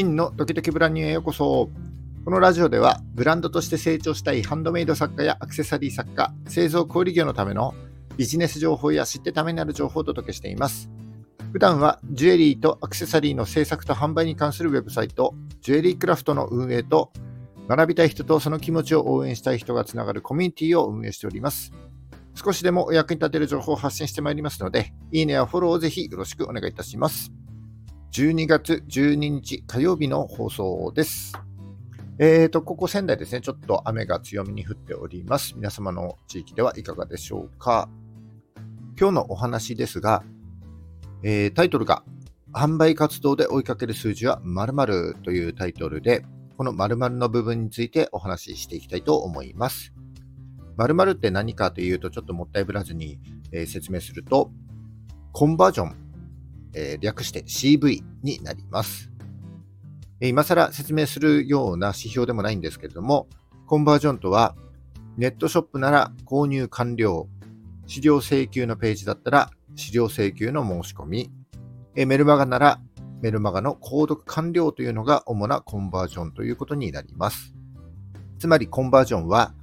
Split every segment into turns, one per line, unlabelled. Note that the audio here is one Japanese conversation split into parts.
真のドキドキブランニューへようこそ。このラジオでは、ブランドとして成長したいハンドメイド作家やアクセサリー作家、製造小売業のためのビジネス情報や知ってためになる情報をお届けしています。普段はジュエリーとアクセサリーの制作と販売に関するウェブサイト、ジュエリークラフトの運営と、学びたい人とその気持ちを応援したい人がつながるコミュニティを運営しております。少しでもお役に立てる情報を発信してまいりますので、いいねやフォローをぜひよろしくお願いいたします。12月12日火曜日の放送です。えーと、ここ仙台ですね、ちょっと雨が強めに降っております。皆様の地域ではいかがでしょうか。今日のお話ですが、えー、タイトルが、販売活動で追いかける数字は〇〇というタイトルで、この〇〇の部分についてお話ししていきたいと思います。〇〇って何かというと、ちょっともったいぶらずに、え、説明すると、コンバージョンえー、略して CV になります。え、今更説明するような指標でもないんですけれども、コンバージョンとは、ネットショップなら購入完了、資料請求のページだったら資料請求の申し込み、え、メルマガならメルマガの購読完了というのが主なコンバージョンということになります。つまりコンバージョンは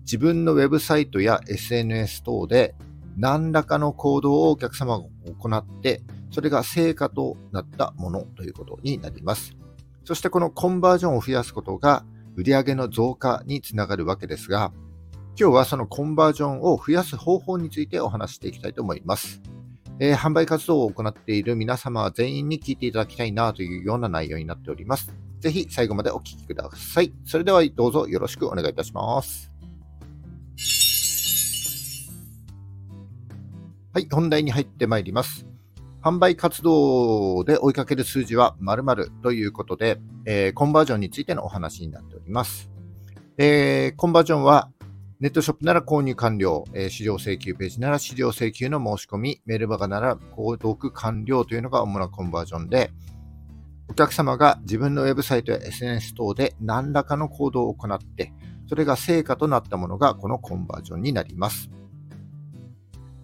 自分のウェブサイトや SNS 等で何らかの行動をお客様が行ってそれが成果となったものということになります。そしてこのコンバージョンを増やすことが売上の増加につながるわけですが、今日はそのコンバージョンを増やす方法についてお話していきたいと思います。えー、販売活動を行っている皆様全員に聞いていただきたいなというような内容になっております。ぜひ最後までお聞きください。それではどうぞよろしくお願いいたします。はい、本題に入ってまいります。販売活動で追いかける数字は〇〇ということで、えー、コンバージョンについてのお話になっております。えー、コンバージョンは、ネットショップなら購入完了、えー、資料請求ページなら資料請求の申し込み、メールバガなら購読完了というのが主なコンバージョンで、お客様が自分のウェブサイトや SNS 等で何らかの行動を行って、それが成果となったものがこのコンバージョンになります。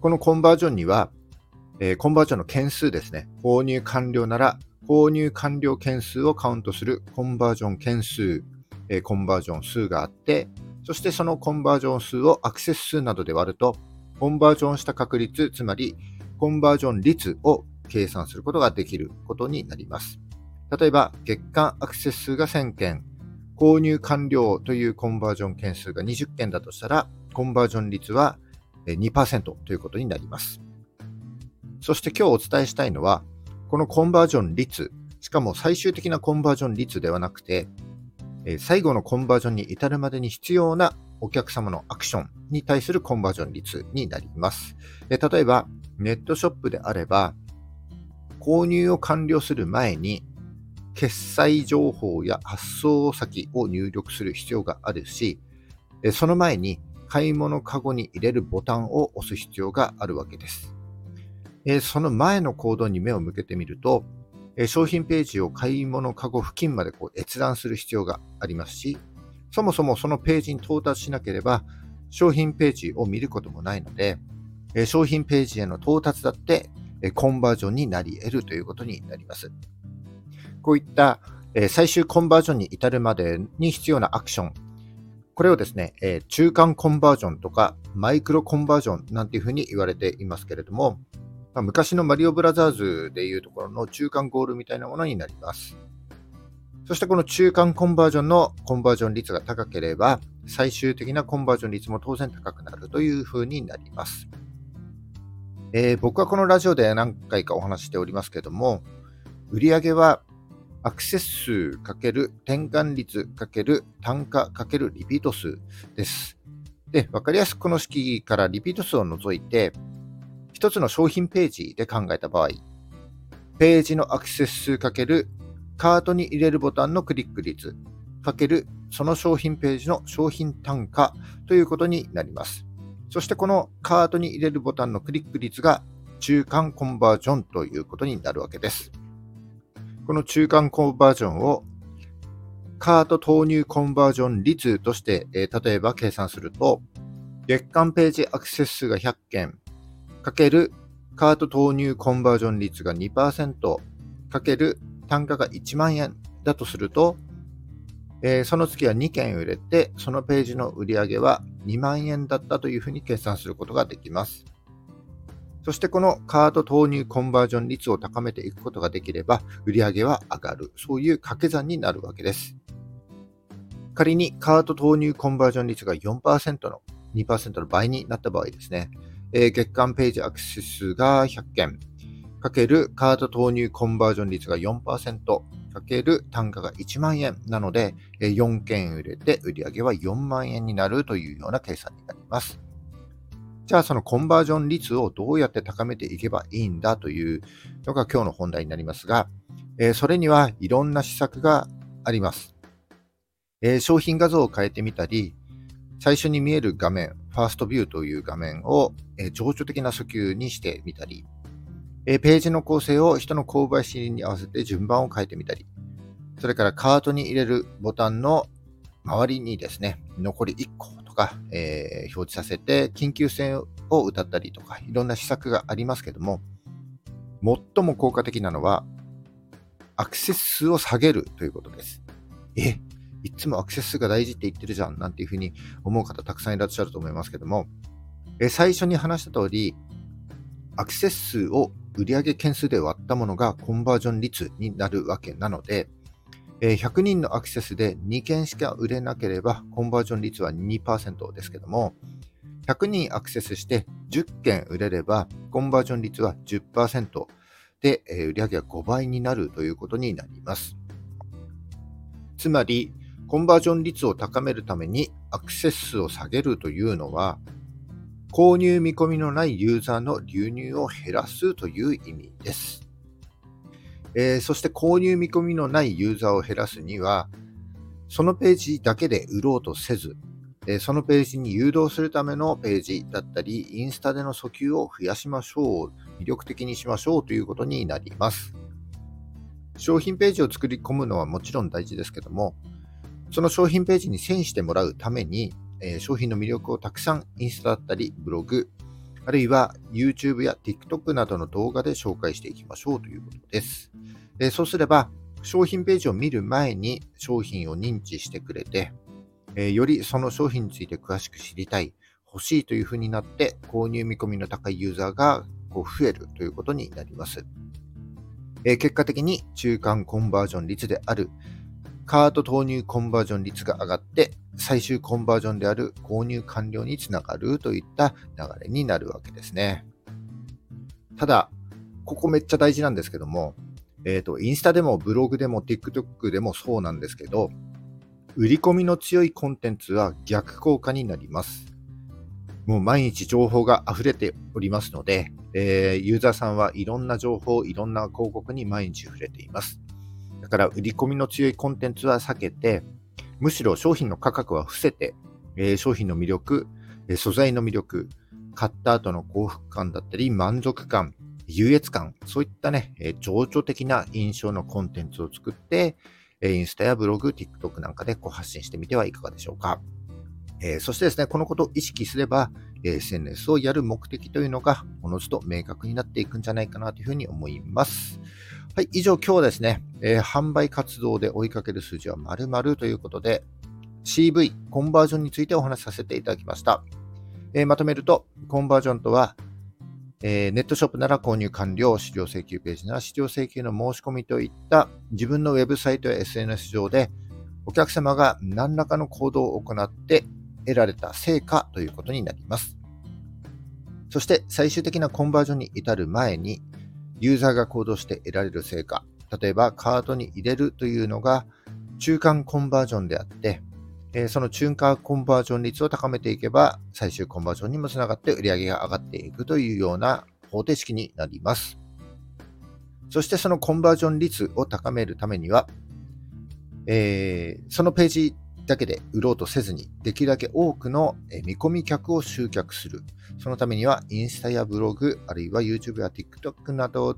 このコンバージョンには、えー、コンバージョンの件数ですね。購入完了なら、購入完了件数をカウントするコンバージョン件数、えー、コンバージョン数があって、そしてそのコンバージョン数をアクセス数などで割ると、コンバージョンした確率、つまりコンバージョン率を計算することができることになります。例えば、月間アクセス数が1000件、購入完了というコンバージョン件数が20件だとしたら、コンバージョン率は2%ということになります。そして今日お伝えしたいのは、このコンバージョン率、しかも最終的なコンバージョン率ではなくて、え最後のコンバージョンに至るまでに必要なお客様のアクションに対するコンバージョン率になります。え例えば、ネットショップであれば、購入を完了する前に、決済情報や発送先を入力する必要があるし、その前に買い物カゴに入れるボタンを押す必要があるわけです。えその前の行動に目を向けてみると、え商品ページを買い物カゴ付近までこう閲覧する必要がありますし、そもそもそのページに到達しなければ、商品ページを見ることもないので、え商品ページへの到達だって、えコンバージョンになり得るということになります。こういった、え最終コンバージョンに至るまでに必要なアクション、これをですね、え中間コンバージョンとかマイクロコンバージョンなんていうふうに言われていますけれども、まあ、昔のマリオブラザーズでいうところの中間ゴールみたいなものになります。そしてこの中間コンバージョンのコンバージョン率が高ければ、最終的なコンバージョン率も当然高くなるというふうになります。えー、僕はこのラジオで何回かお話しておりますけども、売上はアクセス数かける転換率かける単価かけるリピート数です。で、わかりやすくこの式からリピート数を除いて、一つの商品ページで考えた場合、ページのアクセス数かけるカートに入れるボタンのクリック率かけるその商品ページの商品単価ということになります。そしてこのカートに入れるボタンのクリック率が中間コンバージョンということになるわけです。この中間コンバージョンをカート投入コンバージョン率として、え、例えば計算すると、月間ページアクセス数が100件、かけるカート投入コンバージョン率が2%かける単価が1万円だとすると、えー、その月は2件売れて、そのページの売り上げは2万円だったというふうに計算することができます。そしてこのカード投入コンバージョン率を高めていくことができれば、売り上げは上がる。そういう掛け算になるわけです。仮にカード投入コンバージョン率が4%の2%の倍になった場合ですね、えー、月間ページアクセス数が100件、かけるカード投入コンバージョン率が4%、かける単価が1万円なのでえ、4件売れて売り上げは4万円になるというような計算になります。じゃあそのコンバージョン率をどうやって高めていけばいいんだというのが今日の本題になりますが、えそれにはいろんな施策があります。え商品画像を変えてみたり、最初に見える画面、ファーストビューという画面を、え情緒的な訴求にしてみたり、えページの構成を人の購買心理に合わせて順番を変えてみたり、それからカートに入れるボタンの周りにですね、残り1個とか、えー、表示させて、緊急性を歌ったりとか、いろんな施策がありますけども、最も効果的なのは、アクセス数を下げるということです。え、いつもアクセス数が大事って言ってるじゃん、なんていうふうに思う方たくさんいらっしゃると思いますけども、え最初に話した通り、アクセス数を売上件数で割ったものがコンバージョン率になるわけなので、100人のアクセスで2件しか売れなければ、コンバージョン率は2%ですけども、100人アクセスして10件売れれば、コンバージョン率は10%で、売上は5倍になるということになります。つまり、コンバージョン率を高めるためにアクセス数を下げるというのは、購入見込みのないユーザーの流入を減らすという意味です。えー、そして購入見込みのないユーザーを減らすには、そのページだけで売ろうとせず、えー、そのページに誘導するためのページだったり、インスタでの訴求を増やしましょう、魅力的にしましょうということになります。商品ページを作り込むのはもちろん大事ですけども、その商品ページに遷してもらうために、えー、商品の魅力をたくさんインスタだったり、ブログ、あるいは YouTube や TikTok などの動画で紹介していきましょうということです。でそうすれば、商品ページを見る前に商品を認知してくれて、えよりその商品について詳しく知りたい、欲しいというふうになって、購入見込みの高いユーザーがこう増えるということになります。え結果的に中間コンバージョン率であるカート投入コンバージョン率が上がって、最終コンバージョンである購入完了につながるといった流れになるわけですね。ただ、ここめっちゃ大事なんですけども、えっ、ー、と、インスタでもブログでも TikTok でもそうなんですけど、売り込みの強いコンテンツは逆効果になります。もう毎日情報が溢れておりますので、えー、ユーザーさんはいろんな情報、いろんな広告に毎日触れています。だから売り込みの強いコンテンツは避けて、むしろ商品の価格は伏せて、えー、商品の魅力、え素材の魅力、買った後の幸福感だったり、満足感、優越感、そういったね、え情緒的な印象のコンテンツを作って、えインスタやブログ、TikTok なんかでこう発信してみてはいかがでしょうか。えー、そしてですね、このことを意識すれば、SNS をやる目的というのが、おのずと明確になっていくんじゃないかなというふうに思います。はい、以上今日はですね、えー、販売活動で追いかける数字は〇〇ということで、CV、コンバージョンについてお話しさせていただきました。えー、まとめると、コンバージョンとは、えー、ネットショップなら購入完了、資料請求ページなら資料請求の申し込みといった自分のウェブサイトや SNS 上でお客様が何らかの行動を行って得られた成果ということになります。そして最終的なコンバージョンに至る前にユーザーが行動して得られる成果、例えばカートに入れるというのが中間コンバージョンであって、えその中間コンバージョン率を高めていけば、最終コンバージョンにもつながって売り上げが上がっていくというような方程式になります。そしてそのコンバージョン率を高めるためには、えー、そのページだけで売ろうとせずに、できるだけ多くの見込み客を集客する。そのためには、インスタやブログ、あるいは YouTube や TikTok など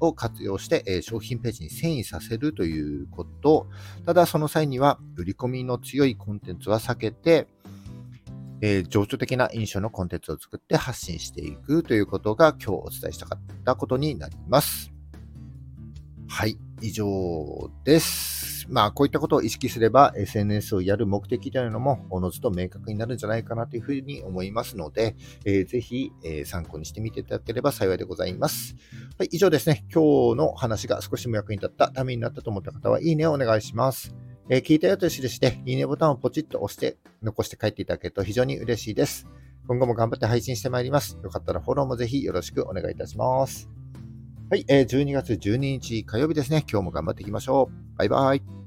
を活用して、え商品ページに遷移させるということ。ただ、その際には、売り込みの強いコンテンツは避けて、えー、情緒的な印象のコンテンツを作って発信していくということが今日お伝えしたかったことになります。はい、以上です。まあ、こういったことを意識すれば、SNS をやる目的というのも、おのずと明確になるんじゃないかなというふうに思いますので、えー、ぜひ、え、参考にしてみていただければ幸いでございます。はい、以上ですね。今日の話が少しでも役に立った、ためになったと思った方は、いいねをお願いします。えー、聞いたよという印で、いいねボタンをポチッと押して、残して帰っていただけると非常に嬉しいです。今後も頑張って配信してまいります。よかったらフォローもぜひよろしくお願いいたします。はい、えー、12月12日火曜日ですね。今日も頑張っていきましょう。バイバイ。